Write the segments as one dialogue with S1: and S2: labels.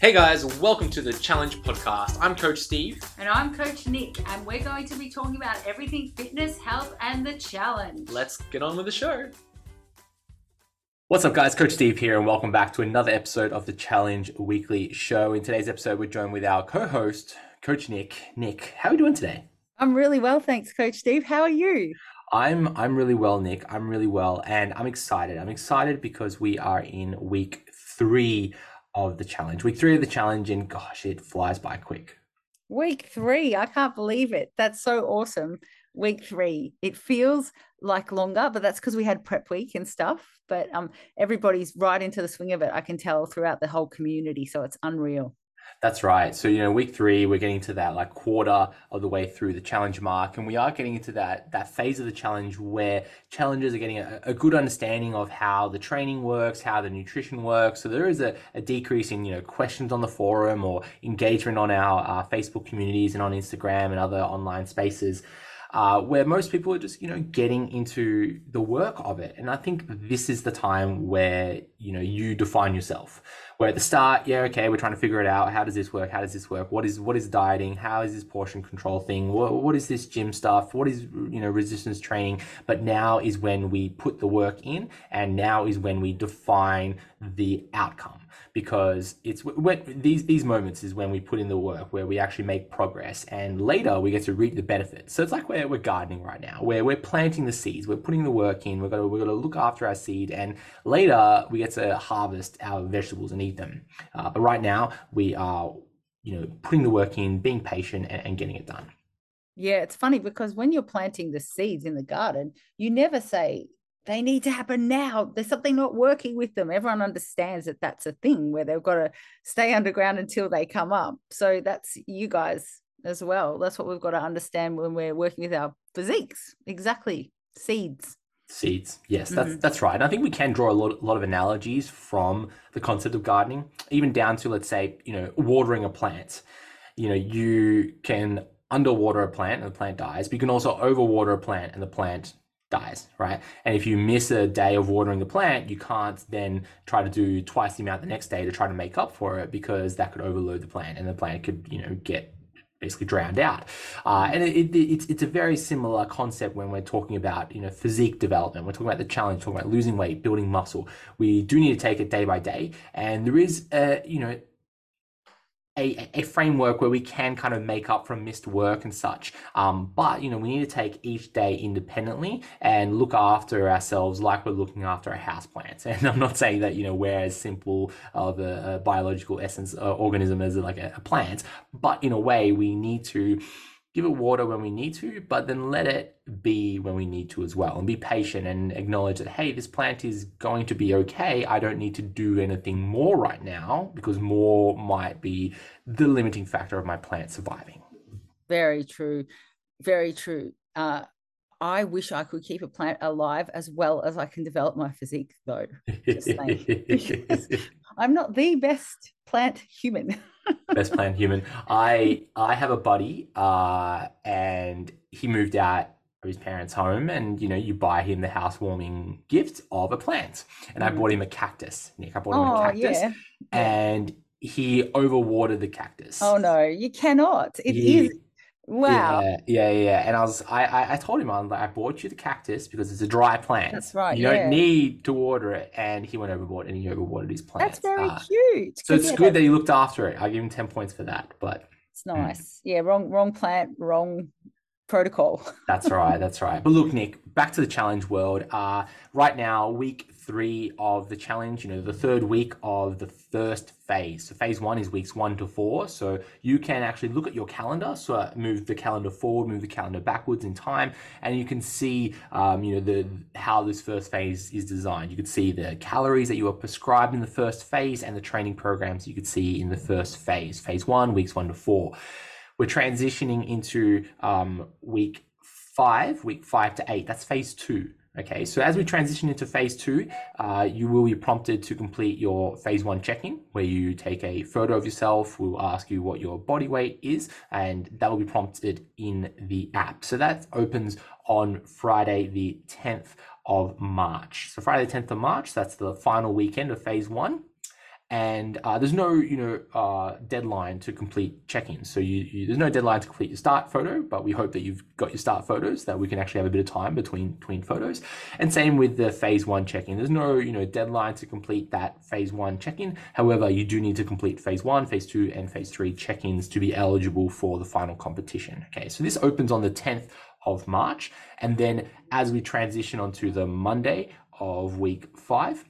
S1: Hey guys, welcome to the Challenge Podcast. I'm Coach Steve.
S2: And I'm Coach Nick, and we're going to be talking about everything fitness, health, and the challenge.
S1: Let's get on with the show.
S3: What's up, guys? Coach Steve here, and welcome back to another episode of the Challenge Weekly Show. In today's episode, we're joined with our co host, Coach Nick. Nick, how are we doing today?
S2: I'm really well, thanks, Coach Steve. How are you?
S3: I'm I'm really well, Nick. I'm really well, and I'm excited. I'm excited because we are in week three of the challenge. Week three of the challenge, and gosh, it flies by quick.
S2: Week three, I can't believe it. That's so awesome. Week three, it feels like longer, but that's because we had prep week and stuff. But um, everybody's right into the swing of it. I can tell throughout the whole community, so it's unreal.
S3: That's right. So, you know, week three, we're getting to that like quarter of the way through the challenge mark. And we are getting into that that phase of the challenge where challengers are getting a, a good understanding of how the training works, how the nutrition works. So there is a, a decrease in, you know, questions on the forum or engagement on our uh, Facebook communities and on Instagram and other online spaces uh, where most people are just you know getting into the work of it. And i think this is the time where you know you define yourself. Where at the start yeah okay we're trying to figure it out. How does this work? How does this work? What is what is dieting? How is this portion control thing? What, what is this gym stuff? What is you know resistance training? But now is when we put the work in and now is when we define the outcome because it's when these these moments is when we put in the work where we actually make progress and later we get to reap the benefits. So it's like we're, we're gardening right now. Where we're planting the seeds. We're putting the work in. To we've got to look after our seed and later we get to harvest our vegetables and eat them. Uh, but right now we are you know putting the work in being patient and, and getting it done.
S2: Yeah it's funny because when you're planting the seeds in the garden you never say they need to happen now. There's something not working with them. Everyone understands that that's a thing where they've got to stay underground until they come up. So that's you guys as well. That's what we've got to understand when we're working with our physiques. Exactly. Seeds.
S3: Seeds. Yes, that's mm-hmm. that's right. I think we can draw a lot, a lot of analogies from the concept of gardening, even down to let's say, you know, watering a plant. You know, you can underwater a plant and the plant dies, but you can also overwater a plant and the plant dies, right? And if you miss a day of watering the plant, you can't then try to do twice the amount the next day to try to make up for it because that could overload the plant and the plant could, you know, get basically drowned out. Uh, and it, it, it's, it's a very similar concept when we're talking about, you know, physique development. We're talking about the challenge, talking about losing weight, building muscle. We do need to take it day by day. And there is, a, you know, a, a framework where we can kind of make up from missed work and such. Um, but, you know, we need to take each day independently and look after ourselves like we're looking after a house plant. And I'm not saying that, you know, we're as simple of a, a biological essence uh, organism as like a, a plant, but in a way we need to give it water when we need to, but then let it be when we need to as well and be patient and acknowledge that, hey, this plant is going to be okay. I don't need to do anything more right now because more might be the limiting factor of my plant surviving.
S2: Very true. Very true. Uh, I wish I could keep a plant alive as well as I can develop my physique, though. I'm not the best plant human.
S3: best plant human. I I have a buddy, uh, and he moved out of his parents' home, and you know, you buy him the housewarming gift of a plant, and mm. I bought him a cactus. Nick, I bought him oh, a cactus, yeah. and he overwatered the cactus.
S2: Oh no, you cannot. It he, is Wow.
S3: Yeah, yeah, yeah. And I was, I, I told him, I'm like, I bought you the cactus because it's a dry plant.
S2: That's right.
S3: You yeah. don't need to water it. And he went overboard and he overwatered his plant.
S2: That's very uh, cute.
S3: So it's good that he looked after it. I give him 10 points for that. But
S2: it's nice. Mm. Yeah, wrong, wrong plant, wrong protocol.
S3: that's right. That's right. But look, Nick, back to the challenge world. Uh, right now, week three of the challenge, you know, the third week of the first phase. So phase one is weeks one to four. So you can actually look at your calendar. So uh, move the calendar forward, move the calendar backwards in time, and you can see, um, you know, the how this first phase is designed. You could see the calories that you are prescribed in the first phase and the training programs you could see in the first phase. Phase one, weeks one to four. We're transitioning into um, week five, week five to eight. That's phase two. Okay, so as we transition into phase two, uh, you will be prompted to complete your phase one check-in, where you take a photo of yourself. We'll ask you what your body weight is, and that will be prompted in the app. So that opens on Friday, the 10th of March. So Friday, the 10th of March, that's the final weekend of phase one. And uh, there's no you know uh, deadline to complete check-ins. So you, you, there's no deadline to complete your start photo, but we hope that you've got your start photos that we can actually have a bit of time between between photos. And same with the phase one check-in. There's no you know deadline to complete that phase one check-in. However, you do need to complete phase one, phase two, and phase three check-ins to be eligible for the final competition. Okay, so this opens on the 10th of March, and then as we transition onto the Monday of week five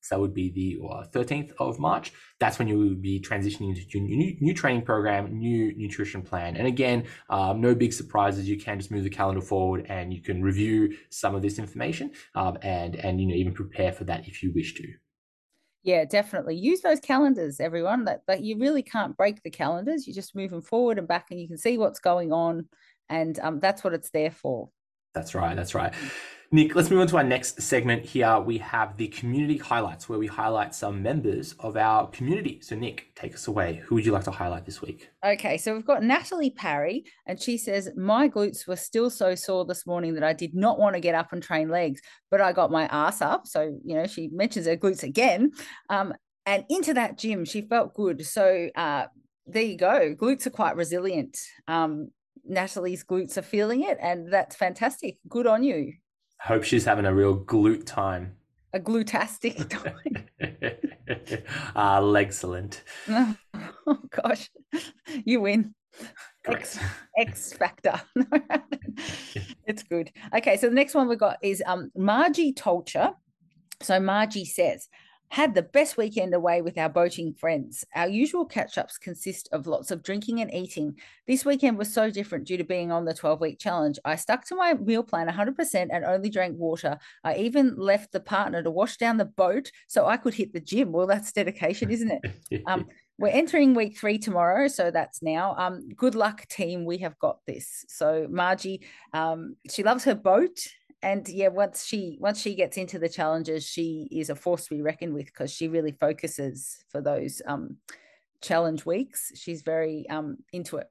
S3: so that would be the uh, 13th of March. That's when you will be transitioning into your new, new training program, new nutrition plan. And again, um, no big surprises. You can just move the calendar forward and you can review some of this information um, and, and, you know, even prepare for that if you wish to.
S2: Yeah, definitely. Use those calendars, everyone. That, that you really can't break the calendars. You just move them forward and back and you can see what's going on. And um, that's what it's there for.
S3: That's right. That's right. Nick, let's move on to our next segment here. We have the community highlights where we highlight some members of our community. So, Nick, take us away. Who would you like to highlight this week?
S2: Okay, so we've got Natalie Parry, and she says, My glutes were still so sore this morning that I did not want to get up and train legs, but I got my ass up. So, you know, she mentions her glutes again. Um, and into that gym, she felt good. So, uh, there you go. Glutes are quite resilient. Um, Natalie's glutes are feeling it, and that's fantastic. Good on you.
S3: Hope she's having a real glute time.
S2: A glutastic
S3: time. uh, excellent.
S2: Oh gosh, you win. X, X factor. it's good. Okay, so the next one we've got is um Margie Tolcher. So Margie says, had the best weekend away with our boating friends. Our usual catch ups consist of lots of drinking and eating. This weekend was so different due to being on the 12 week challenge. I stuck to my meal plan 100% and only drank water. I even left the partner to wash down the boat so I could hit the gym. Well, that's dedication, isn't it? um, we're entering week three tomorrow, so that's now. Um, good luck, team. We have got this. So Margie, um, she loves her boat and yeah once she once she gets into the challenges she is a force to be reckoned with because she really focuses for those um challenge weeks. She's very um into it.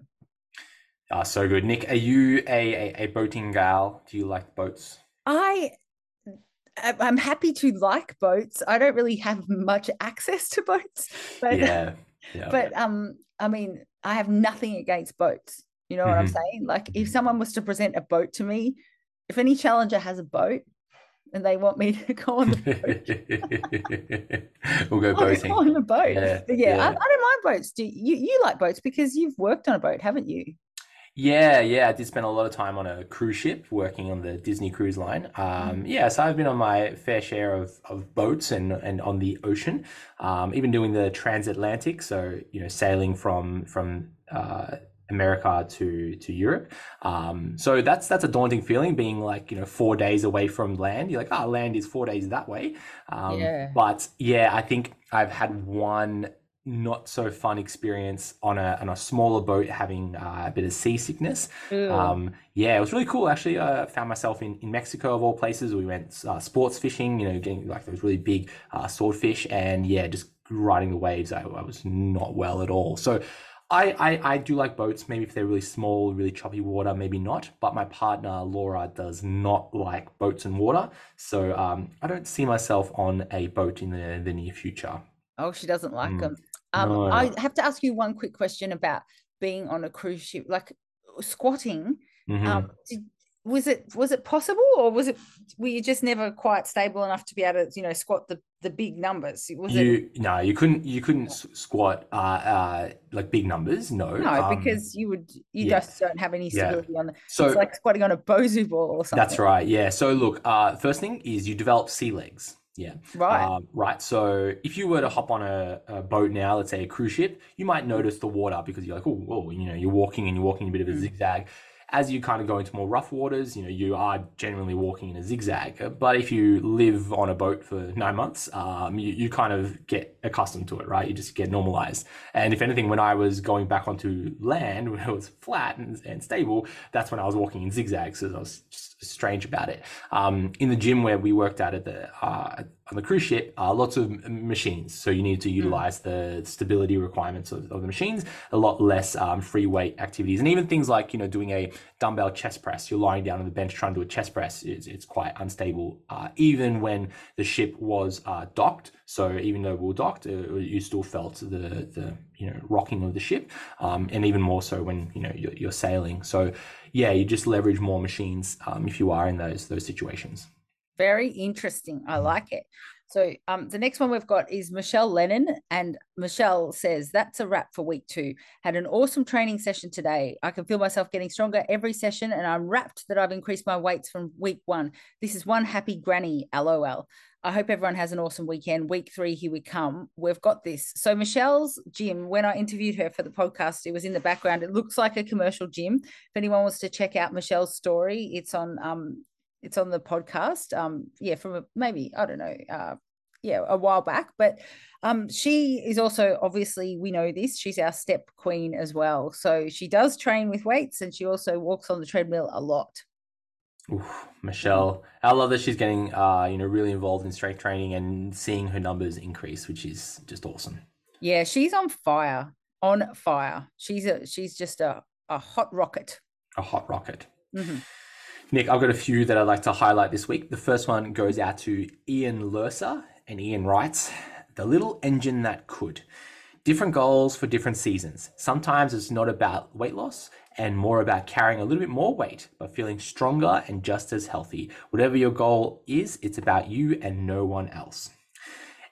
S3: Ah so good. Nick are you a, a, a boating gal? Do you like boats?
S2: I i'm happy to like boats. I don't really have much access to boats but
S3: yeah, yeah.
S2: but um i mean i have nothing against boats. You know what mm-hmm. i'm saying? Like if someone was to present a boat to me if any challenger has a boat and they want me to go on the
S3: boat, we'll go boating.
S2: Go on the boat. Yeah, yeah, yeah. I, I, don't mind boats. Do you? You like boats because you've worked on a boat, haven't you?
S3: Yeah, yeah. I did spend a lot of time on a cruise ship working on the Disney Cruise Line. Um, mm. Yeah, so I've been on my fair share of, of boats and, and on the ocean, um, even doing the transatlantic. So, you know, sailing from from uh, America to to Europe. Um, so that's that's a daunting feeling, being like you know four days away from land. You're like, ah, oh, land is four days that way. Um, yeah. But yeah, I think I've had one not so fun experience on a on a smaller boat having uh, a bit of seasickness. Um, yeah, it was really cool. Actually, I uh, found myself in, in Mexico of all places. We went uh, sports fishing, you know, getting like those really big uh, swordfish, and yeah, just riding the waves. I, I was not well at all. So I, I, I do like boats, maybe if they're really small, really choppy water, maybe not. But my partner, Laura, does not like boats and water. So um, I don't see myself on a boat in the, the near future.
S2: Oh, she doesn't like mm. them. Um, no. I have to ask you one quick question about being on a cruise ship, like squatting. Mm-hmm. Um, did, was it was it possible or was it were you just never quite stable enough to be able to you know squat the the big numbers was
S3: you it... no you couldn't you couldn't squat uh uh like big numbers no
S2: no um, because you would you yeah. just don't have any stability yeah. on the so it's like squatting on a BOSU ball or something
S3: that's right yeah so look uh first thing is you develop sea legs yeah.
S2: Right. Um,
S3: right. So if you were to hop on a, a, boat now, let's say a cruise ship, you might notice the water because you're like, oh, you know, you're walking and you're walking a bit of a mm. zigzag as you kind of go into more rough waters, you know, you are generally walking in a zigzag. But if you live on a boat for nine months, um, you, you kind of get accustomed to it, right? You just get normalized. And if anything, when I was going back onto land, when it was flat and, and stable, that's when I was walking in zigzags. So I was just strange about it. Um, in the gym where we worked out at the uh, on the cruise ship are lots of machines. So you need to
S2: Hmm.
S3: utilize the stability requirements of, of the machines, a lot less um, free weight activities. And even things like, you know, doing a dumbbell chest press, you're lying down on the bench trying to do a chest press, it's, it's quite unstable, uh, even when the ship was uh, docked. So even though we were docked, uh, you still felt the, the, you know, rocking of the ship. Um, and even more so when, you know, you're, you're sailing. So yeah, you just leverage more machines um, if you are in those, those situations.
S2: Very interesting. I like it. So um, the next one we've got is Michelle Lennon, and Michelle says that's a wrap for week two. Had an awesome training session today. I can feel myself getting stronger every session, and I'm wrapped that I've increased my weights from week one. This is one happy granny. LOL. I hope everyone has an awesome weekend. Week three, here we come. We've got this. So Michelle's gym, when I interviewed her for the podcast, it was in the background. It looks like a commercial gym. If anyone wants to check out Michelle's story, it's on um, it's on the podcast um yeah from a, maybe i don't know uh yeah a while back but um she is also obviously we know this she's our step queen as well so she does train with weights and she also walks on the treadmill a lot
S3: Oof, Michelle, I love that she's getting uh, you know really involved in strength training and seeing her numbers increase, which is just awesome.
S2: yeah she's on fire on fire she's a she's just a, a hot rocket
S3: A hot rocket.
S2: Mhm.
S3: Nick, I've got a few that I'd like to highlight this week. The first one goes out to Ian Lurser, and Ian writes, "The little engine that could." Different goals for different seasons. Sometimes it's not about weight loss and more about carrying a little bit more weight, but feeling stronger and just as healthy. Whatever your goal is, it's about you and no one else.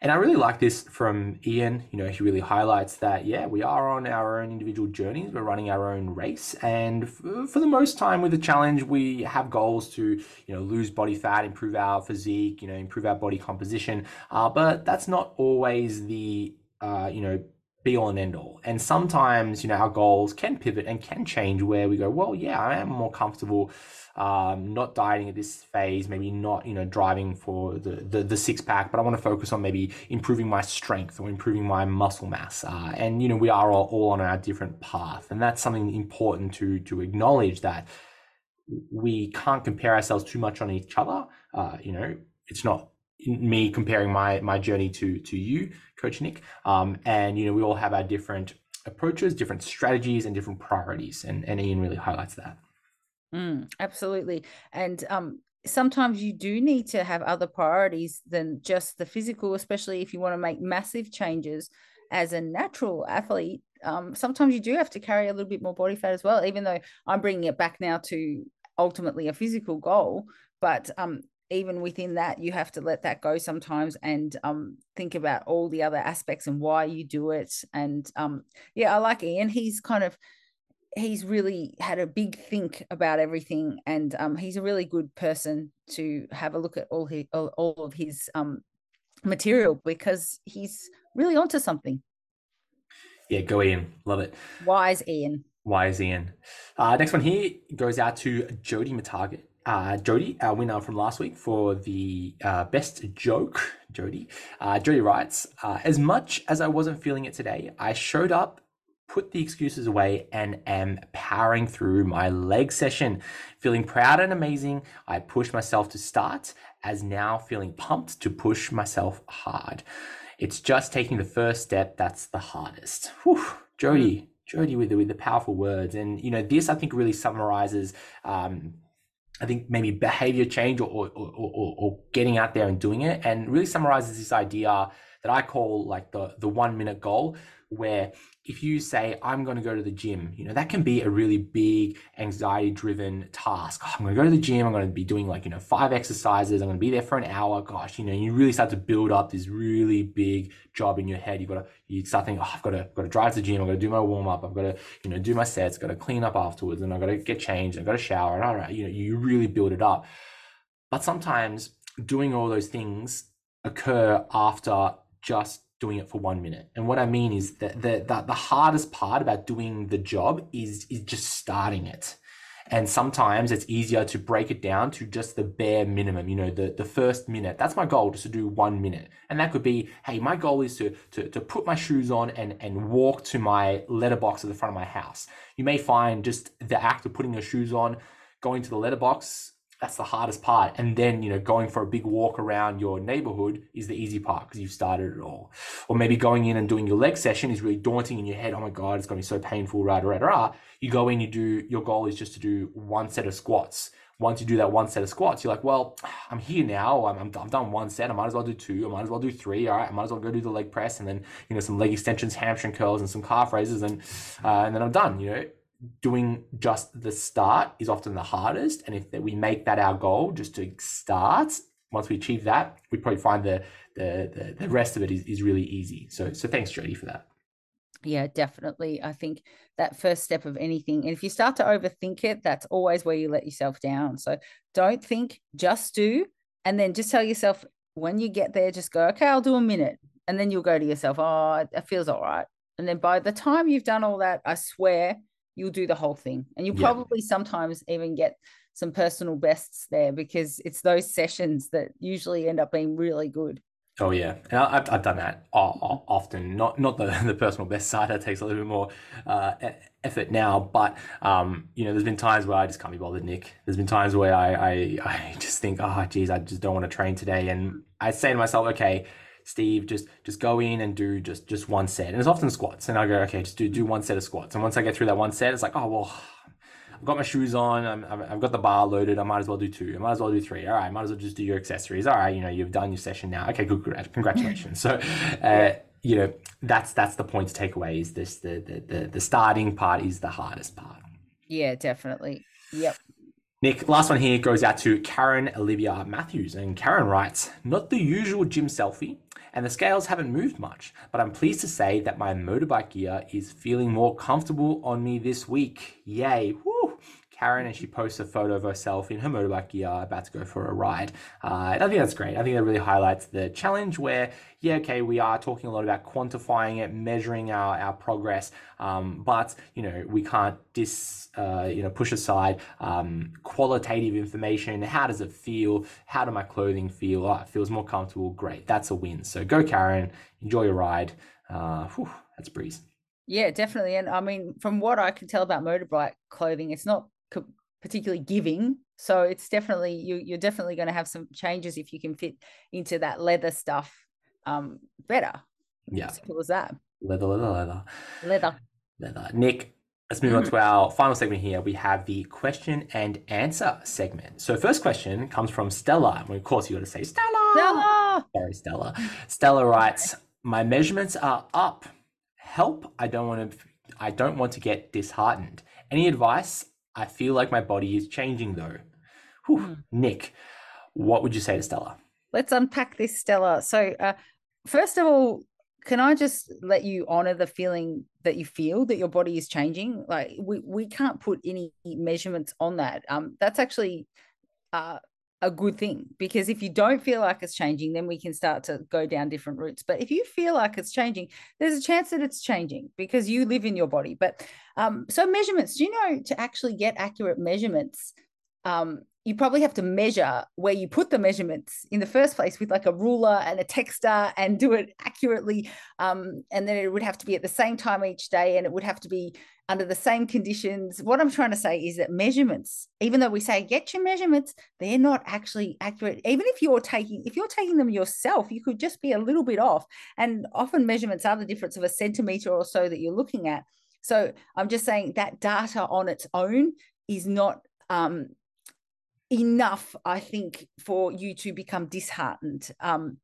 S3: And I really like this from Ian. You know, he really highlights that, yeah, we are on our own individual journeys. We're running our own race. And f- for the most time with the challenge, we have goals to, you know, lose body fat, improve our physique, you know, improve our body composition. Uh, but that's not always the, uh, you know, be all and end all. And sometimes, you know, our goals can pivot and can change where we go, well, yeah, I am more comfortable um, not dieting at this phase, maybe not, you know, driving for the, the, the six pack, but I want to focus on maybe improving my strength or improving my muscle mass. Uh, and, you know, we are all, all on our different path. And that's something important to, to acknowledge that we can't compare ourselves too much on each other. Uh, you know, it's not me comparing my my journey to to you, Coach Nick. Um, and you know, we all have our different approaches, different strategies, and different priorities. And and Ian really highlights that.
S2: Mm, absolutely. And um, sometimes you do need to have other priorities than just the physical, especially if you want to make massive changes as a natural athlete. Um, sometimes you do have to carry a little bit more body fat as well, even though I'm bringing it back now to ultimately a physical goal. But um, even within that, you have to let that go sometimes and um, think about all the other aspects and why you do it. And um, yeah, I like Ian. He's kind of he's really had a big think about everything and um, he's a really good person to have a look at all his all, all of his um, material because he's really onto something
S3: Yeah, go Ian. Love it.
S2: wise ian
S3: Wise Ian. Uh, next one here goes out to Jody Matarget. Uh, Jody, our winner from last week for the uh, best joke. Jody. Uh, Jody writes, uh, as much as I wasn't feeling it today, I showed up, put the excuses away, and am powering through my leg session. Feeling proud and amazing, I pushed myself to start, as now feeling pumped to push myself hard. It's just taking the first step that's the hardest. Whew, Jody, Jody with the, with the powerful words, and you know this I think really summarizes. Um, I think maybe behavior change or, or, or, or, getting out there and doing it, and really summarizes this idea that I call like the the one minute goal, where if you say I'm going to go to the gym, you know that can be a really big anxiety driven task. Oh, I'm going to go to the gym. I'm going to be doing like you know five exercises. I'm going to be there for an hour. Gosh, you know you really start to build up this really big job in your head. You've got to you start thinking, oh, I've got to got to drive to the gym. I've got to do my warm up. I've got to you know do my sets. Got to clean up afterwards, and I've got to get changed. I've got to shower. And all right, you know you really build it up. But sometimes doing all those things occur after just doing it for one minute. And what I mean is that the, the, the hardest part about doing the job is, is just starting it. And sometimes it's easier to break it down to just the bare minimum, you know, the, the first minute. That's my goal, just to do one minute. And that could be, hey, my goal is to, to, to put my shoes on and, and walk to my letterbox at the front of my house. You may find just the act of putting your shoes on, going to the letterbox, that's the hardest part. And then, you know, going for a big walk around your neighborhood is the easy part because you've started it all. Or maybe going in and doing your leg session is really daunting in your head. Oh my God, it's going to be so painful, rah, rah, rah. You go in, you do, your goal is just to do one set of squats. Once you do that one set of squats, you're like, well, I'm here now. I'm, I'm, I've done one set. I might as well do two. I might as well do three. All right. I might as well go do the leg press and then, you know, some leg extensions, hamstring curls, and some calf raises. And, uh, and then I'm done, you know doing just the start is often the hardest. And if we make that our goal, just to start, once we achieve that, we probably find the the the, the rest of it is, is really easy. So so thanks, Jody, for that.
S2: Yeah, definitely. I think that first step of anything, and if you start to overthink it, that's always where you let yourself down. So don't think, just do, and then just tell yourself when you get there, just go, okay, I'll do a minute, and then you'll go to yourself, oh, it feels all right. And then by the time you've done all that, I swear you'll do the whole thing. And you'll probably sometimes even get some personal bests there because it's those sessions that usually end up being really good.
S3: Oh yeah. And i've, I've done that often. Not not the, the personal best side. That takes a little bit more uh, effort now. But um, you know there's been times where i just can't be bothered nick. There's been times where i i, I just think oh geez i just don't want to train today. And i say to myself okay Steve, just just go in and do just just one set. And it's often squats. And I go, okay, just do do one set of squats. And once I get through that one set, it's like, oh well, I've got my shoes on. I'm, I've got the bar loaded. I might as well do two. I might as well do three. All right, might as well just do your accessories. All right, you know, you've done your session now. Okay, good, good. Congratulations. so, uh, you know, that's that's the point to take away. Is this the the the, the starting part is the hardest part.
S2: Yeah, definitely. Yep.
S3: Nick, last one here goes out to Karen Olivia Matthews. And Karen writes, Not the usual gym selfie, and the scales haven't moved much, but I'm pleased to say that my motorbike gear is feeling more comfortable on me this week. Yay! Woo! Karen, and she posts a photo of herself in her motorbike gear about to go for a ride. Uh, I think that's great. I think that really highlights the challenge where, yeah, okay, we are talking a lot about quantifying it, measuring our, our progress, um, but, you know, we can't dis, uh, you know, push aside um, qualitative information. How does it feel? How do my clothing feel? Oh, it feels more comfortable. Great. That's a win. So go, Karen. Enjoy your ride. Uh, whew, that's breeze.
S2: Yeah, definitely. And I mean, from what I can tell about motorbike clothing, it's not particularly giving. So it's definitely you you're definitely going to have some changes if you can fit into that leather stuff um better.
S3: Yeah.
S2: Simple as that.
S3: Leather, leather, leather.
S2: Leather.
S3: Leather. Nick, let's move on to our final segment here. We have the question and answer segment. So first question comes from Stella. Well, of course you got to say Stella.
S2: Stella.
S3: Sorry, Stella. Stella writes, "My measurements are up. Help! I don't want to. I don't want to get disheartened. Any advice? I feel like my body is changing though. Whew. Mm. Nick, what would you say to Stella?
S2: Let's unpack this, Stella. So, uh, first of all, can I just let you honor the feeling that you feel that your body is changing? Like we we can't put any measurements on that. Um, that's actually uh, a good thing because if you don't feel like it's changing, then we can start to go down different routes. But if you feel like it's changing, there's a chance that it's changing because you live in your body. But um, so measurements, do you know to actually get accurate measurements? Um, you probably have to measure where you put the measurements in the first place with like a ruler and a texter and do it accurately. Um, and then it would have to be at the same time each day and it would have to be under the same conditions. What I'm trying to say is that measurements, even though we say get your measurements, they're not actually accurate. Even if you're taking, if you're taking them yourself, you could just be a little bit off. And often measurements are the difference of a centimeter or so that you're looking at. So I'm just saying that data on its own is not um, enough, I think, for you to become disheartened. Um,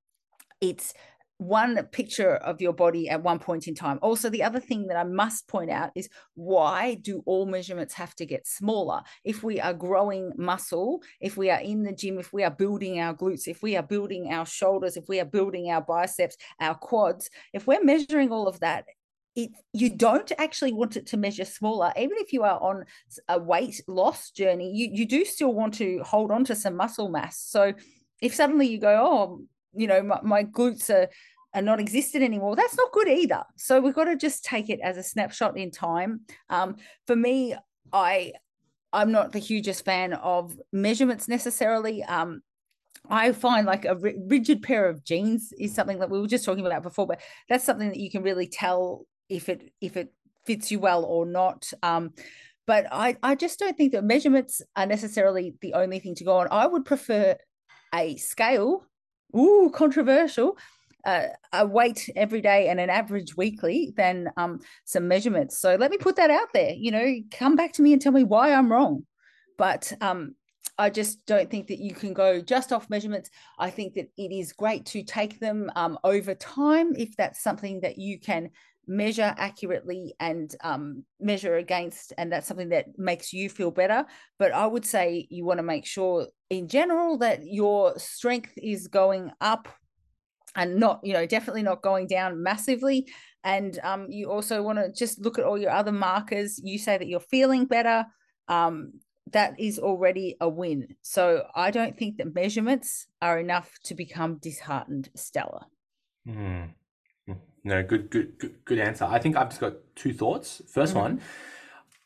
S2: it's one picture of your body at one point in time. Also, the other thing that I must point out is why do all measurements have to get smaller? If we are growing muscle, if we are in the gym, if we are building our glutes, if we are building our shoulders, if we are building our biceps, our quads, if we're measuring all of that, it you don't actually want it to measure smaller. Even if you are on a weight loss journey you you do still want to hold on to some muscle mass. So if suddenly you go oh you know my, my glutes are are not existent anymore that's not good either. So we've got to just take it as a snapshot in time. Um, for me i i'm not the hugest fan of measurements necessarily. Um, I find like a rigid pair of jeans is something that we were just talking about before, but that's something that you can really tell if it if it fits you well or not. Um, but I, I just don't think that measurements are necessarily the only thing to go on. I would prefer a scale, ooh, controversial, uh, a weight every day and an average weekly than um, some measurements. So let me put that out there. You know, come back to me and tell me why I'm wrong. But um, I just don't think that you can go just off measurements. I think that it is great to take them um, over time if that's something that you can measure accurately and um, measure against, and that's something that makes you feel better. But I would say you want to make sure, in general, that your strength is going up and not you know definitely not going down massively and um, you also want to just look at all your other markers you say that you're feeling better um, that is already a win so i don't think that measurements are enough to become disheartened stella
S3: mm. No good, good good good answer i think i've just got two thoughts 1st mm-hmm. one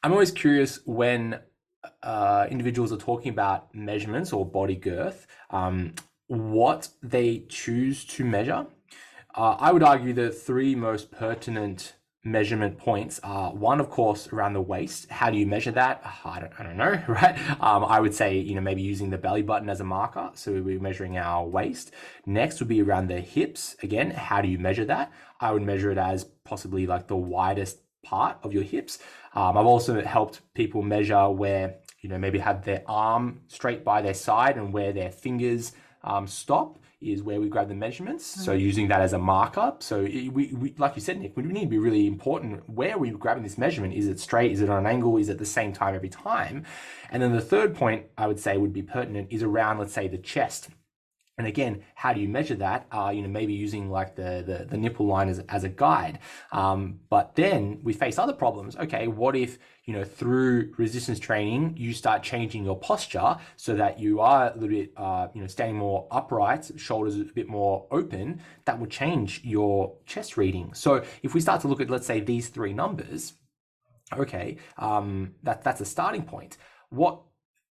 S3: i'm always curious when uh, individuals are talking about measurements or body girth um, what they choose to measure. Uh, I would argue the three most pertinent measurement points are one, of course, around the waist. How do you measure that? I don't, I don't know, right? Um, I would say, you know, maybe using the belly button as a marker. So we're measuring our waist. Next would be around the hips. Again, how do you measure that? I would measure it as possibly like the widest part of your hips. Um, I've also helped people measure where, you know, maybe have their arm straight by their side and where their fingers um, stop is where we grab the measurements. Mm-hmm. So using that as a markup. So we, we, like you said, Nick, we need to be really important where we're grabbing this measurement. Is it straight? Is it on an angle? Is it the same time every time? And then the third point I would say would be pertinent is around, let's say, the chest. And again, how do you measure that? Uh, you know, maybe using like the, the, the nipple line as, as a guide. Um, but then we face other problems. Okay, what if, you know, through resistance training, you start changing your posture so that you are a little bit, uh, you know, standing more upright, shoulders a bit more open, that will change your chest reading. So if we start to look at, let's say, these three numbers, okay, um, that, that's a starting point. What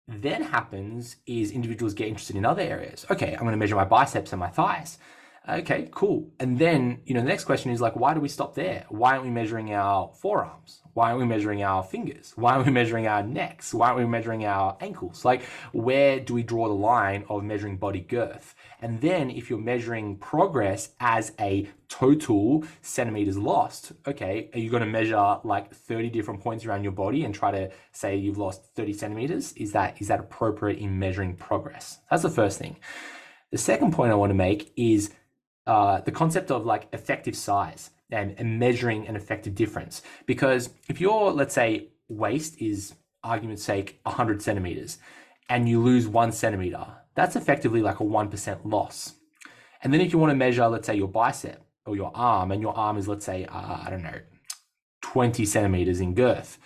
S3: then happens is individuals get interested in other areas. Okay, I'm going to measure my biceps and my thighs. Okay, cool. And then, you know, the next question is like, why do we stop there? Why aren't we measuring our forearms? Why aren't we measuring our fingers? Why aren't we measuring our necks? Why aren't we measuring our ankles? Like, where do we draw the line of measuring body girth? And then, if you're measuring progress as a total centimeters lost, okay, are you going to measure like 30 different points around your body and try to say you've lost 30 centimeters? Is that is that appropriate in measuring progress? That's the first thing. The second point I want to make is uh, the concept of like effective size and, and measuring an effective difference. Because if your, let's say, waist is, argument's sake, 100 centimeters, and you lose one centimeter, that's effectively like a 1% loss. And then if you want to measure, let's say, your bicep or your arm, and your arm is, let's say, uh, I don't know, 20 centimeters in girth,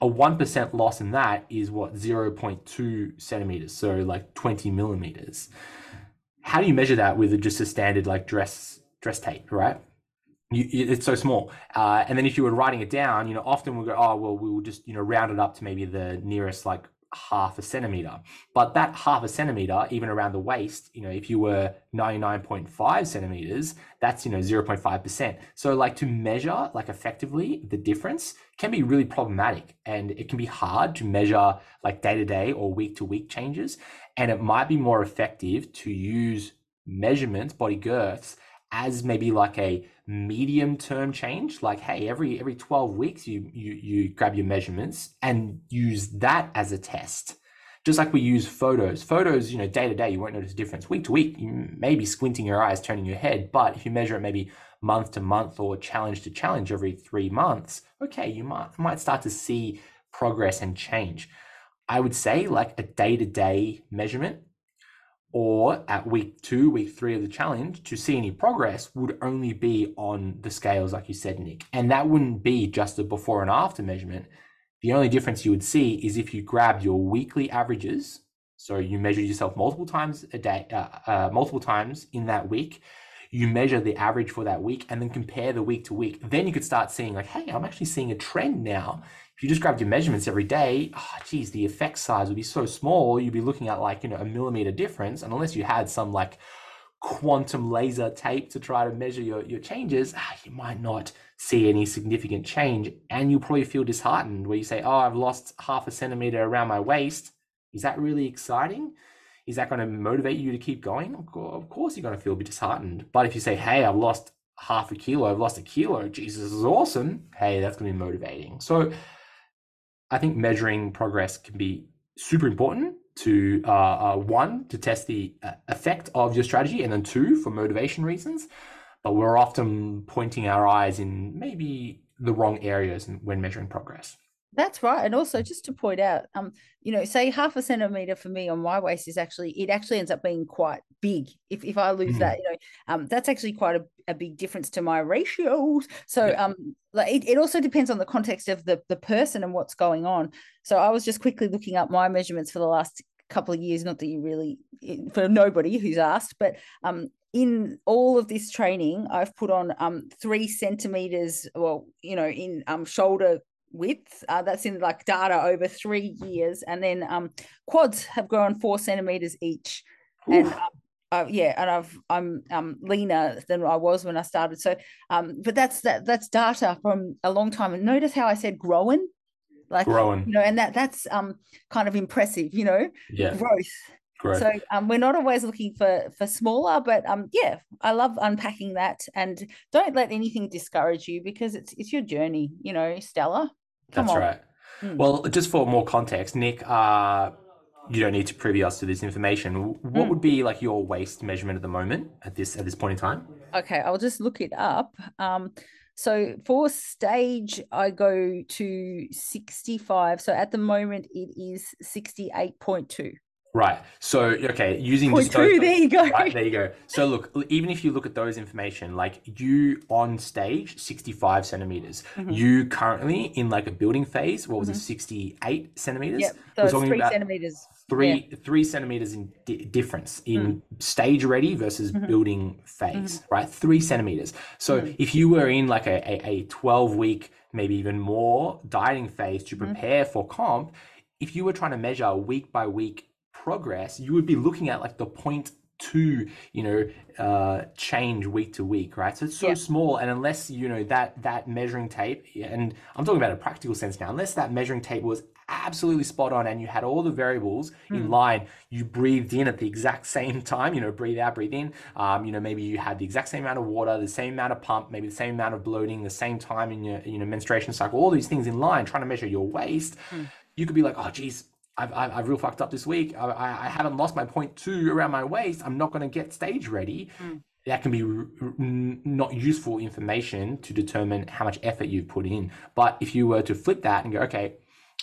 S3: a 1% loss in that is what, 0.2 centimeters, so like 20 millimeters how do you measure that with just a standard like dress dress tape, right? You, it's so small. Uh, and then if you were writing it down, you know, often we'll go, oh, well, we will just, you know, round it up to maybe the nearest like half a centimeter. But that half a centimeter, even around the waist, you know, if you were 99.5 centimeters, that's, you know, 0.5%. So like to measure like effectively the difference can be really problematic and it can be hard to measure like day to day or week to week changes. And it might be more effective to use measurements, body girths, as maybe like a medium term change like hey every every 12 weeks you you you grab your measurements and use that as a test. Just like we use photos. Photos you know day to day you won't notice a difference. Week to week you may be squinting your eyes turning your head but if you measure it maybe month to month or challenge to challenge every three months okay you might might start to see progress and change. I would say like a day to day measurement or at week two, week three of the challenge to see any progress would only be on the scales, like you said, Nick. And that wouldn't be just a before and after measurement. The only difference you would see is if you grabbed your weekly averages. So you measure yourself multiple times a day, uh, uh, multiple times in that week. You measure the average for that week and then compare the week to week. Then you could start seeing, like, hey, I'm actually seeing a trend now if you just grabbed your measurements every day, oh, geez, the effect size would be so small. You'd be looking at like, you know, a millimeter difference. And unless you had some like quantum laser tape to try to measure your, your changes, ah, you might not see any significant change. And you'll probably feel disheartened where you say, Oh, I've lost half a centimeter around my waist. Is that really exciting? Is that going to motivate you to keep going? Of course, you're going to feel a bit disheartened. But if you say, Hey, I've lost half a kilo, I've lost a kilo, Jesus is awesome. Hey, that's going to be motivating. So I think measuring progress can be super important to uh, uh, one to test the uh, effect of your strategy and then two for motivation reasons. But we're often pointing our eyes in maybe the wrong areas when measuring progress
S2: that's right and also just to point out um you know say half a centimeter for me on my waist is actually it actually ends up being quite big if, if i lose mm. that you know um that's actually quite a, a big difference to my ratios so yeah. um like it, it also depends on the context of the the person and what's going on so i was just quickly looking up my measurements for the last couple of years not that you really for nobody who's asked but um in all of this training i've put on um three centimeters well you know in um shoulder width uh, that's in like data over three years and then um quads have grown four centimeters each Oof. and um, uh, yeah, and I've I'm um leaner than I was when I started. So um, but that's that that's data from a long time. And notice how I said growing like growing you know and that that's um kind of impressive you know
S3: yeah
S2: growth Growth. So um, we're not always looking for for smaller, but um, yeah, I love unpacking that, and don't let anything discourage you because it's it's your journey, you know, Stella.
S3: Come That's on. right. Mm. Well, just for more context, Nick, uh, you don't need to privy us to this information. What mm. would be like your waist measurement at the moment at this at this point in time?
S2: Okay, I'll just look it up. Um, so for stage, I go to 65. So at the moment, it is 68.2.
S3: Right. So okay, using
S2: Point two, there you go.
S3: Right, there you go. So look, even if you look at those information, like you on stage, sixty-five centimeters. Mm-hmm. You currently in like a building phase. What was mm-hmm. it? Sixty-eight centimeters.
S2: Yep. So We're talking three about centimeters.
S3: Three yeah. three centimeters in di- difference in mm. stage ready versus mm-hmm. building phase. Mm-hmm. Right. Three centimeters. So mm. if you were in like a, a, a twelve week, maybe even more dieting phase to mm-hmm. prepare for comp, if you were trying to measure week by week progress, you would be looking at like the point two, you know, uh, change week to week, right? So it's so yeah. small, and unless you know that that measuring tape, and I'm talking about a practical sense now, unless that measuring tape was absolutely spot on and you had all the variables mm. in hmm. line you breathed in at the exact same time you know breathe out breathe in um, you know maybe you had the exact same amount of water the same amount of pump maybe the same amount of bloating the same time in your you know menstruation cycle all these things in line trying to measure your waist mm. you could be like oh geez I've, I've, I've, real fucked up this week. I, I haven't lost my point two around my waist. I'm not going to get stage ready. Mm. That can be r- r- not useful information to determine how much effort you've put in. But if you were to flip that and go, okay,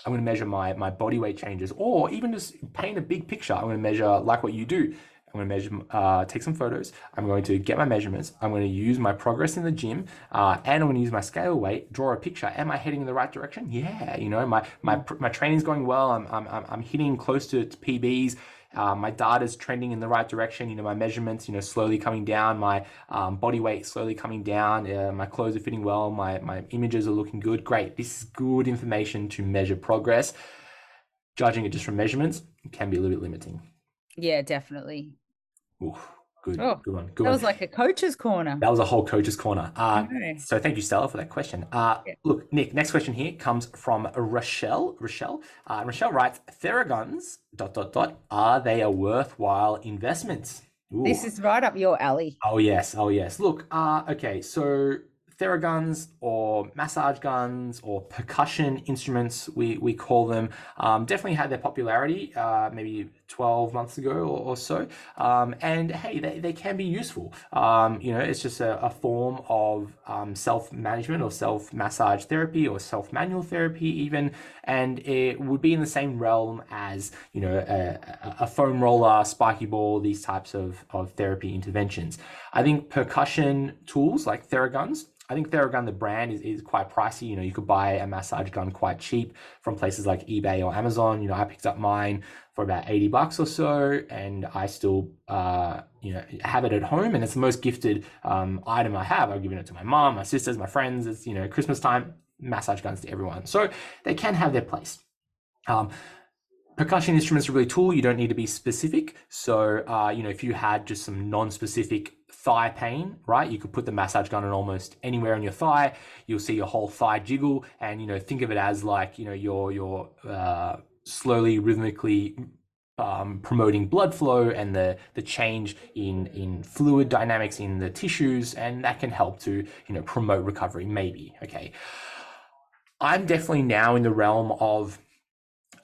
S3: I'm going to measure my, my body weight changes, or even just paint a big picture. I'm going to measure like what you do. I'm going to measure, uh, take some photos. I'm going to get my measurements. I'm going to use my progress in the gym, uh, and I'm going to use my scale weight, draw a picture. Am I heading in the right direction? Yeah, you know, my my my training's going well. I'm I'm I'm hitting close to, PBs. Uh, my data's trending in the right direction. You know, my measurements, you know, slowly coming down. My um, body weight slowly coming down. Uh, my clothes are fitting well. My my images are looking good. Great. This is good information to measure progress. Judging it just from measurements can be a little bit limiting.
S2: Yeah, definitely.
S3: Oof, good, oh, good one. Good
S2: that
S3: one.
S2: was like a coach's corner.
S3: That was a whole coach's corner. Uh, okay. So thank you, Stella, for that question. Uh, yeah. Look, Nick, next question here comes from Rochelle. Rochelle, uh, Rochelle writes, Theraguns, dot, dot, dot, are they a worthwhile investment?
S2: Ooh. This is right up your alley.
S3: Oh, yes. Oh, yes. Look, uh, okay, so theraguns or massage guns or percussion instruments, we, we call them, um, definitely had their popularity uh, maybe 12 months ago or, or so. Um, and hey, they, they can be useful. Um, you know, it's just a, a form of um, self management or self massage therapy or self manual therapy, even. And it would be in the same realm as, you know, a, a foam roller, spiky ball, these types of, of therapy interventions. I think percussion tools like Theraguns I think Theragun, the brand, is, is quite pricey. You know, you could buy a massage gun quite cheap from places like eBay or Amazon. You know, I picked up mine for about 80 bucks or so, and I still, uh, you know, have it at home. And it's the most gifted um, item I have. I've given it to my mom, my sisters, my friends. It's, you know, Christmas time, massage guns to everyone. So they can have their place. Um, percussion instruments are really tool. You don't need to be specific. So, uh, you know, if you had just some non-specific thigh pain, right, you could put the massage gun on almost anywhere on your thigh. You'll see your whole thigh jiggle, and you know, think of it as like you know, your your uh, slowly, rhythmically um, promoting blood flow and the the change in in fluid dynamics in the tissues, and that can help to you know promote recovery. Maybe okay. I'm definitely now in the realm of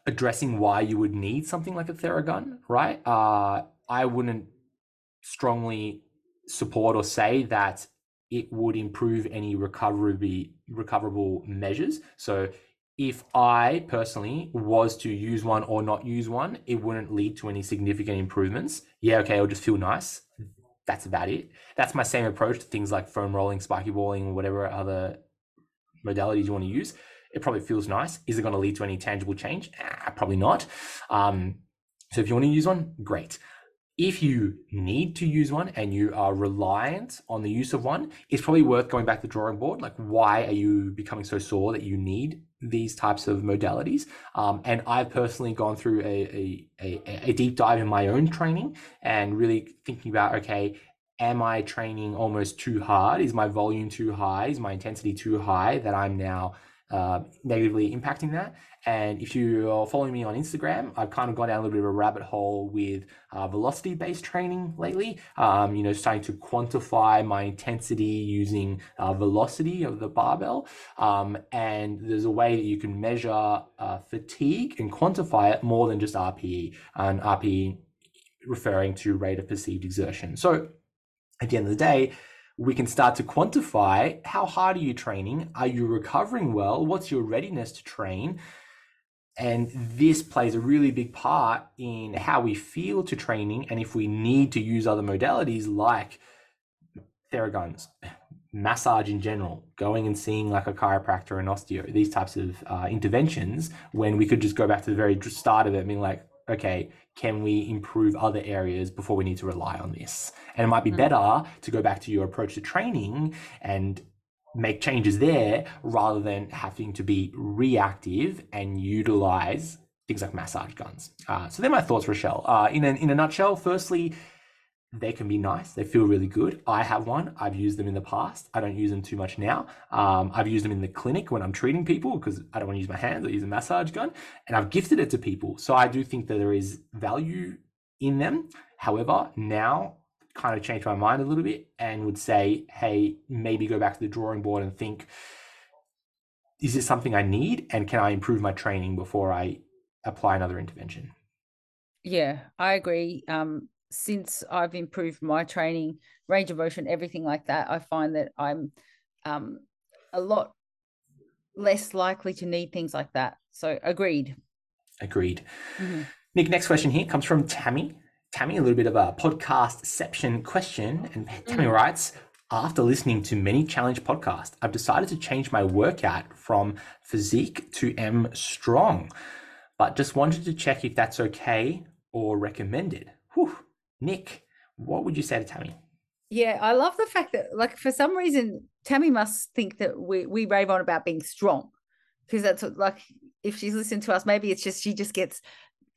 S3: addressing why you would need something like a Theragun, right? Uh, I wouldn't strongly support or say that it would improve any recoverable recoverable measures. So if I personally was to use one or not use one, it wouldn't lead to any significant improvements. Yeah, okay, it'll just feel nice. That's about it. That's my same approach to things like foam rolling, spiky balling, whatever other modalities you want to use it probably feels nice. Is it going to lead to any tangible change? Ah, probably not. Um, so if you want to use one, great. If you need to use one and you are reliant on the use of one, it's probably worth going back to the drawing board. Like, why are you becoming so sore that you need these types of modalities? Um, and I've personally gone through a, a, a, a deep dive in my own training and really thinking about, okay, am I training almost too hard? Is my volume too high? Is my intensity too high that I'm now uh, negatively impacting that. And if you're following me on Instagram, I've kind of gone down a little bit of a rabbit hole with uh, velocity based training lately. Um, you know, starting to quantify my intensity using uh, velocity of the barbell. Um, and there's a way that you can measure uh, fatigue and quantify it more than just RPE, and RPE referring to rate of perceived exertion. So at the end of the day, we can start to quantify how hard are you training? Are you recovering well? What's your readiness to train? And this plays a really big part in how we feel to training and if we need to use other modalities like theraguns, massage in general, going and seeing like a chiropractor and osteo, these types of uh, interventions, when we could just go back to the very start of it, being like, okay, can we improve other areas before we need to rely on this? And it might be mm. better to go back to your approach to training and make changes there rather than having to be reactive and utilize things like massage guns. Uh, so they're my thoughts, Rochelle. Uh, in, a, in a nutshell, firstly, they can be nice. They feel really good. I have one. I've used them in the past. I don't use them too much now. Um, I've used them in the clinic when I'm treating people because I don't want to use my hands. I use a massage gun, and I've gifted it to people. So I do think that there is value in them. However, now kind of changed my mind a little bit and would say, hey, maybe go back to the drawing board and think, is this something I need, and can I improve my training before I apply another intervention?
S2: Yeah, I agree. Um, since I've improved my training, range of motion, everything like that, I find that I'm um, a lot less likely to need things like that. So agreed.
S3: Agreed. Mm-hmm. Nick, next question here comes from Tammy. Tammy, a little bit of a podcastception question. And Tammy mm-hmm. writes, after listening to many challenge podcasts, I've decided to change my workout from physique to M strong, but just wanted to check if that's okay or recommended. Whew. Nick, what would you say to Tammy?
S2: Yeah, I love the fact that, like, for some reason, Tammy must think that we we rave on about being strong, because that's what, like, if she's listening to us, maybe it's just she just gets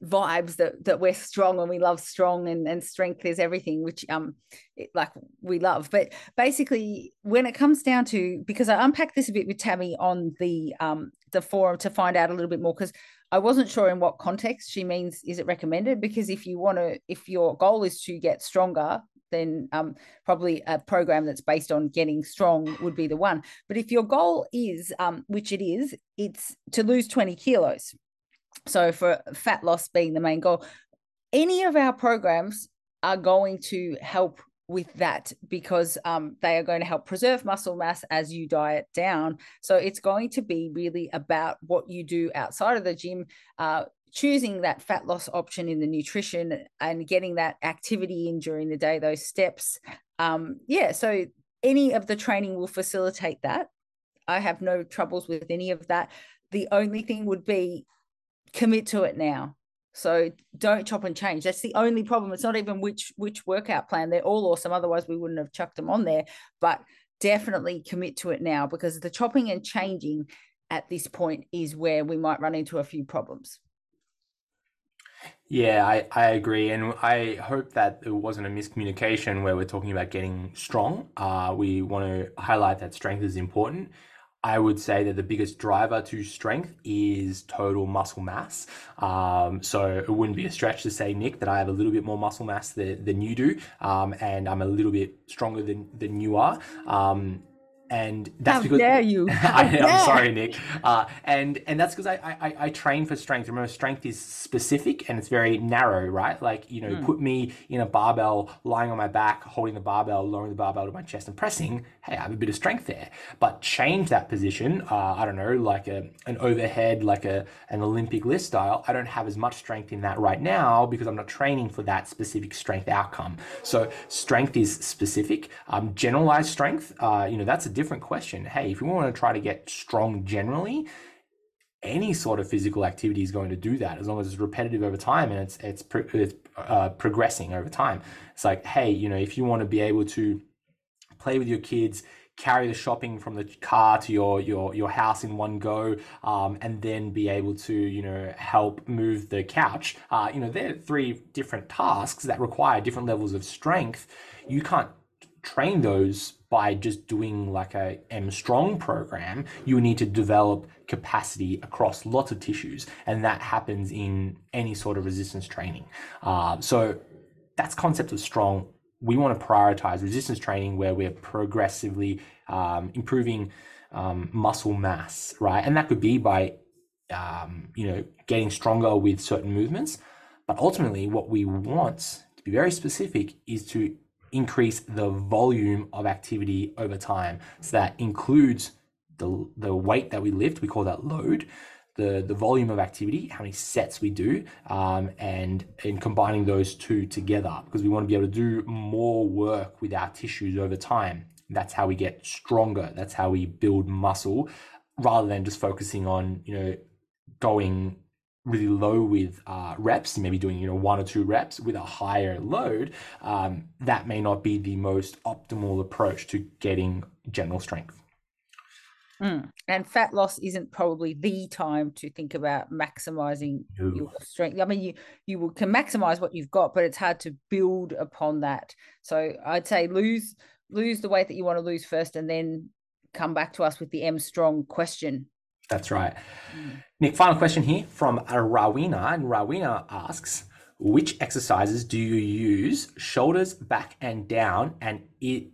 S2: vibes that that we're strong and we love strong and and strength is everything which um it, like we love but basically when it comes down to because i unpacked this a bit with tammy on the um the forum to find out a little bit more because I wasn't sure in what context she means is it recommended? Because if you want to if your goal is to get stronger then um, probably a program that's based on getting strong would be the one. But if your goal is um, which it is it's to lose 20 kilos. So for fat loss being the main goal any of our programs are going to help with that because um, they are going to help preserve muscle mass as you diet down. So it's going to be really about what you do outside of the gym, uh, choosing that fat loss option in the nutrition and getting that activity in during the day, those steps. Um, yeah, so any of the training will facilitate that. I have no troubles with any of that. The only thing would be commit to it now so don't chop and change. That's the only problem. It's not even which which workout plan. They're all awesome. Otherwise, we wouldn't have chucked them on there. But definitely commit to it now because the chopping and changing at this point is where we might run into a few problems.
S3: Yeah, I, I agree. And I hope that it wasn't a miscommunication where we're talking about getting strong. Uh, we want to highlight that strength is important. I would say that the biggest driver to strength is total muscle mass. Um, so it wouldn't be a stretch to say, Nick, that I have a little bit more muscle mass than, than you do, um, and I'm a little bit stronger than, than you are. Um, and that's
S2: How
S3: because
S2: dare you?
S3: I, am sorry, Nick. Uh, and and that's because I, I I train for strength. Remember, strength is specific and it's very narrow, right? Like you know,
S2: Mm.
S3: put me in a barbell, lying on my back, holding the barbell, lowering the barbell to my chest, and pressing. Hey, I have a bit of strength there. But change that position. Uh, I don't know, like a an overhead, like a an Olympic lift style. I don't have as much strength in that right now because I'm not training for that specific strength outcome. So strength is specific. Um, generalized strength, uh, you know, that's a different question. Hey, if you want to try to get strong generally, any sort of physical activity is going to do that as long as it's repetitive over time and it's it's pro- it's uh, progressing over time. It's like, hey, you know, if you want to be able to play with your kids, carry the shopping from the car to your your your house in one go, um, and then be able to you know help move the couch. Uh, you know, there are three different tasks that require different levels of strength. You can't train those by just doing like a M strong program. You need to develop capacity across lots of tissues, and that happens in any sort of resistance training. Uh, so that's concept of strong we want to prioritize resistance training where we're progressively um, improving um, muscle mass, right? And that could be by, um, you know, getting stronger with certain movements. But ultimately, what we want to be very specific is to increase the volume of activity over time. So that includes the, the weight that we lift, we call that load, the the volume of activity, how many sets we do, um, and and combining those two together because we want to be able to do more work with our tissues over time. That's how we get stronger. That's how we build muscle, rather than just focusing on you know going really low with uh, reps, maybe doing you know one or two reps with a higher load. Um, that may not be the most optimal approach to getting general strength.
S2: Mm. And fat loss isn't probably the time to think about maximizing
S3: No.
S2: your strength. I mean, you you will- can maximize what you've got, but it's hard to build upon that. So I'd say lose lose the weight that you want to lose first, and then come back to us with the M strong question.
S3: That's right.
S2: Mm.
S3: Nick, final question here from Rawina. And Rawina asks, which exercises do you use shoulders, back, and down? And it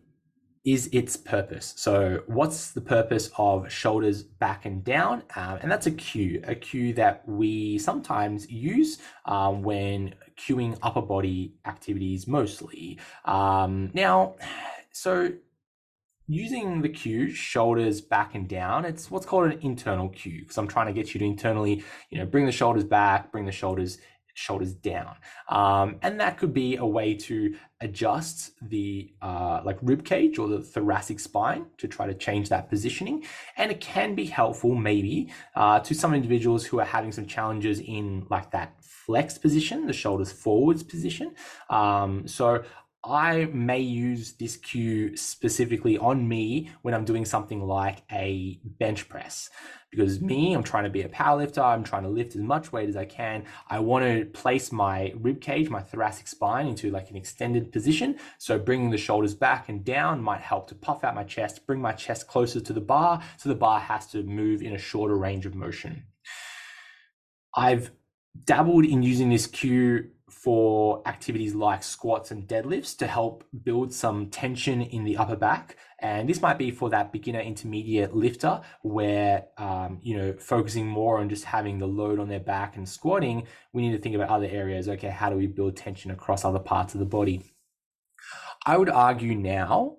S3: is its purpose. So, what's the purpose of shoulders, back, and down? Um, and that's a cue, a cue that we sometimes use um, when cueing upper body activities mostly. Um, now, so using the cue shoulders back and down it's what's called an internal cue because i'm trying to get you to internally you know bring the shoulders back bring the shoulders shoulders down. Um, and that could be a way to adjust the uh, like rib cage or the thoracic spine to try to change that positioning. And it can be helpful maybe uh, to some individuals who are having some challenges in like that flex position the shoulders forwards position. Um, so I may use this cue specifically on me when I'm doing something like a bench press. Because me, I'm trying to be a powerlifter, I'm trying to lift as much weight as I can. I want to place my rib cage, my thoracic spine into like an extended position. So bringing the shoulders back and down might help to puff out my chest, bring my chest closer to the bar, so the bar has to move in a shorter range of motion. I've dabbled in using this cue for activities like squats and deadlifts to help build some tension in the upper back. And this might be for that beginner intermediate lifter where, um, you know, focusing more on just having the load on their back and squatting, we need to think about other areas. Okay, how do we build tension across other parts of the body? I would argue now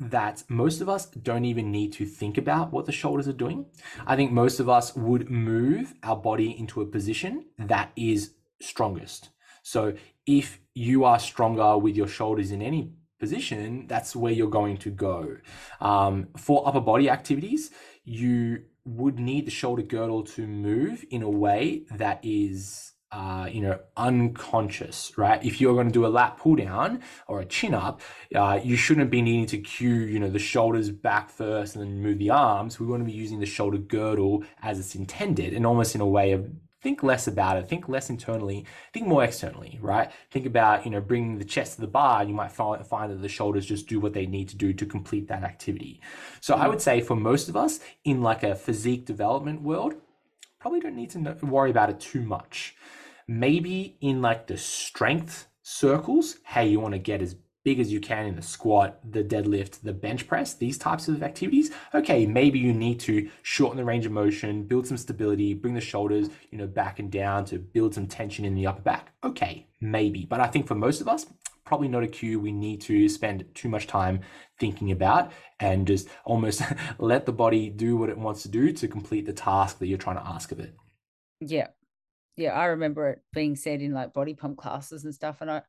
S3: that most of us don't even need to think about what the shoulders are doing. I think most of us would move our body into a position that is strongest. So if you are stronger with your shoulders in any position, that's where you're going to go. Um, for upper body activities, you would need the shoulder girdle to move in a way that is uh, you know, unconscious, right? If you're going to do a lat pull down or a chin up, uh, you shouldn't be needing to cue, you know, the shoulders back first and then move the arms. We want to be using the shoulder girdle as it's intended and almost in a way of think less about it think less internally think more externally right? Think about you know bringing the chest to the bar and you might find, find that the shoulders just do what they need to do to complete that activity. So mm-hmm. i would say for most of us in like a physique development world probably don't need to know, worry about it too much. Maybe in like the strength circles hey you want to get as big as you can in the squat, the deadlift, the bench press, these types of activities, okay, maybe you need to shorten the range of motion, build some stability, bring the shoulders, you know, back and down to build some tension in the upper back. Okay, maybe. But I think for most of us, probably not a cue we need to spend too much time thinking about and just almost let the body do what it wants to do to complete the task that you're trying to ask of it.
S2: Yeah. Yeah, I remember it being said in like body pump classes and stuff and I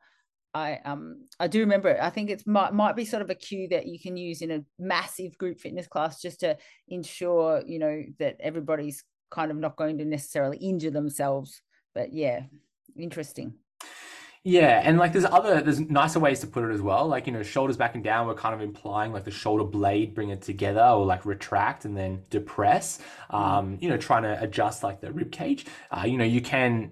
S2: I um I do remember it. I think it's might might be sort of a cue that you can use in a massive group fitness class just to ensure you know that everybody's kind of not going to necessarily injure themselves. But yeah, interesting.
S3: Yeah, and like there's other there's nicer ways to put it as well. Like you know, shoulders back and down. We're kind of implying like the shoulder blade bring it together, or like retract and then depress. Mm. Um, you know, trying to adjust like the rib cage. Uh, you know, you can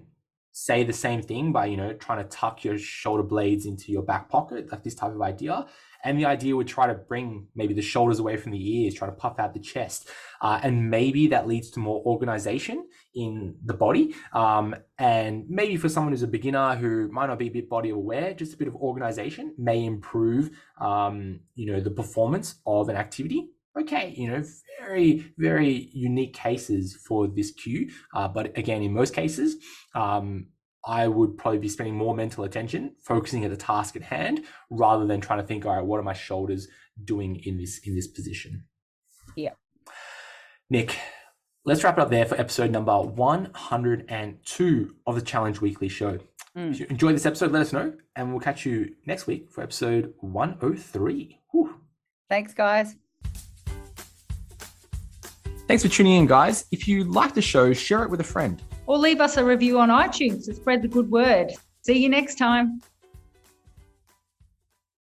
S3: say the same thing by you know trying to tuck your shoulder blades into your back pocket like this type of idea. And the idea would try to bring maybe the shoulders away from the ears try to puff out the chest. Uh, and maybe that leads to more organization in the body. Um, and maybe for someone who's a beginner who might not be a bit body aware just a bit of organization may improve um, you know the performance of an activity okay, you know, very, very unique cases for this cue. Uh, but again, in most cases, um, I would probably be spending more mental attention focusing at the task at hand rather than trying to think, all right, what are my shoulders doing in this in this position?
S2: Yeah.
S3: Nick, let's wrap it up there for episode number 102 of the Challenge Weekly show. Mm. If you enjoyed this episode, let us know, and we'll catch you next week for episode 103. Whew.
S2: Thanks, guys.
S3: Thanks for tuning in, guys. If you like the show, share it with a friend.
S2: Or leave us a review on iTunes to spread the good word. See you next time.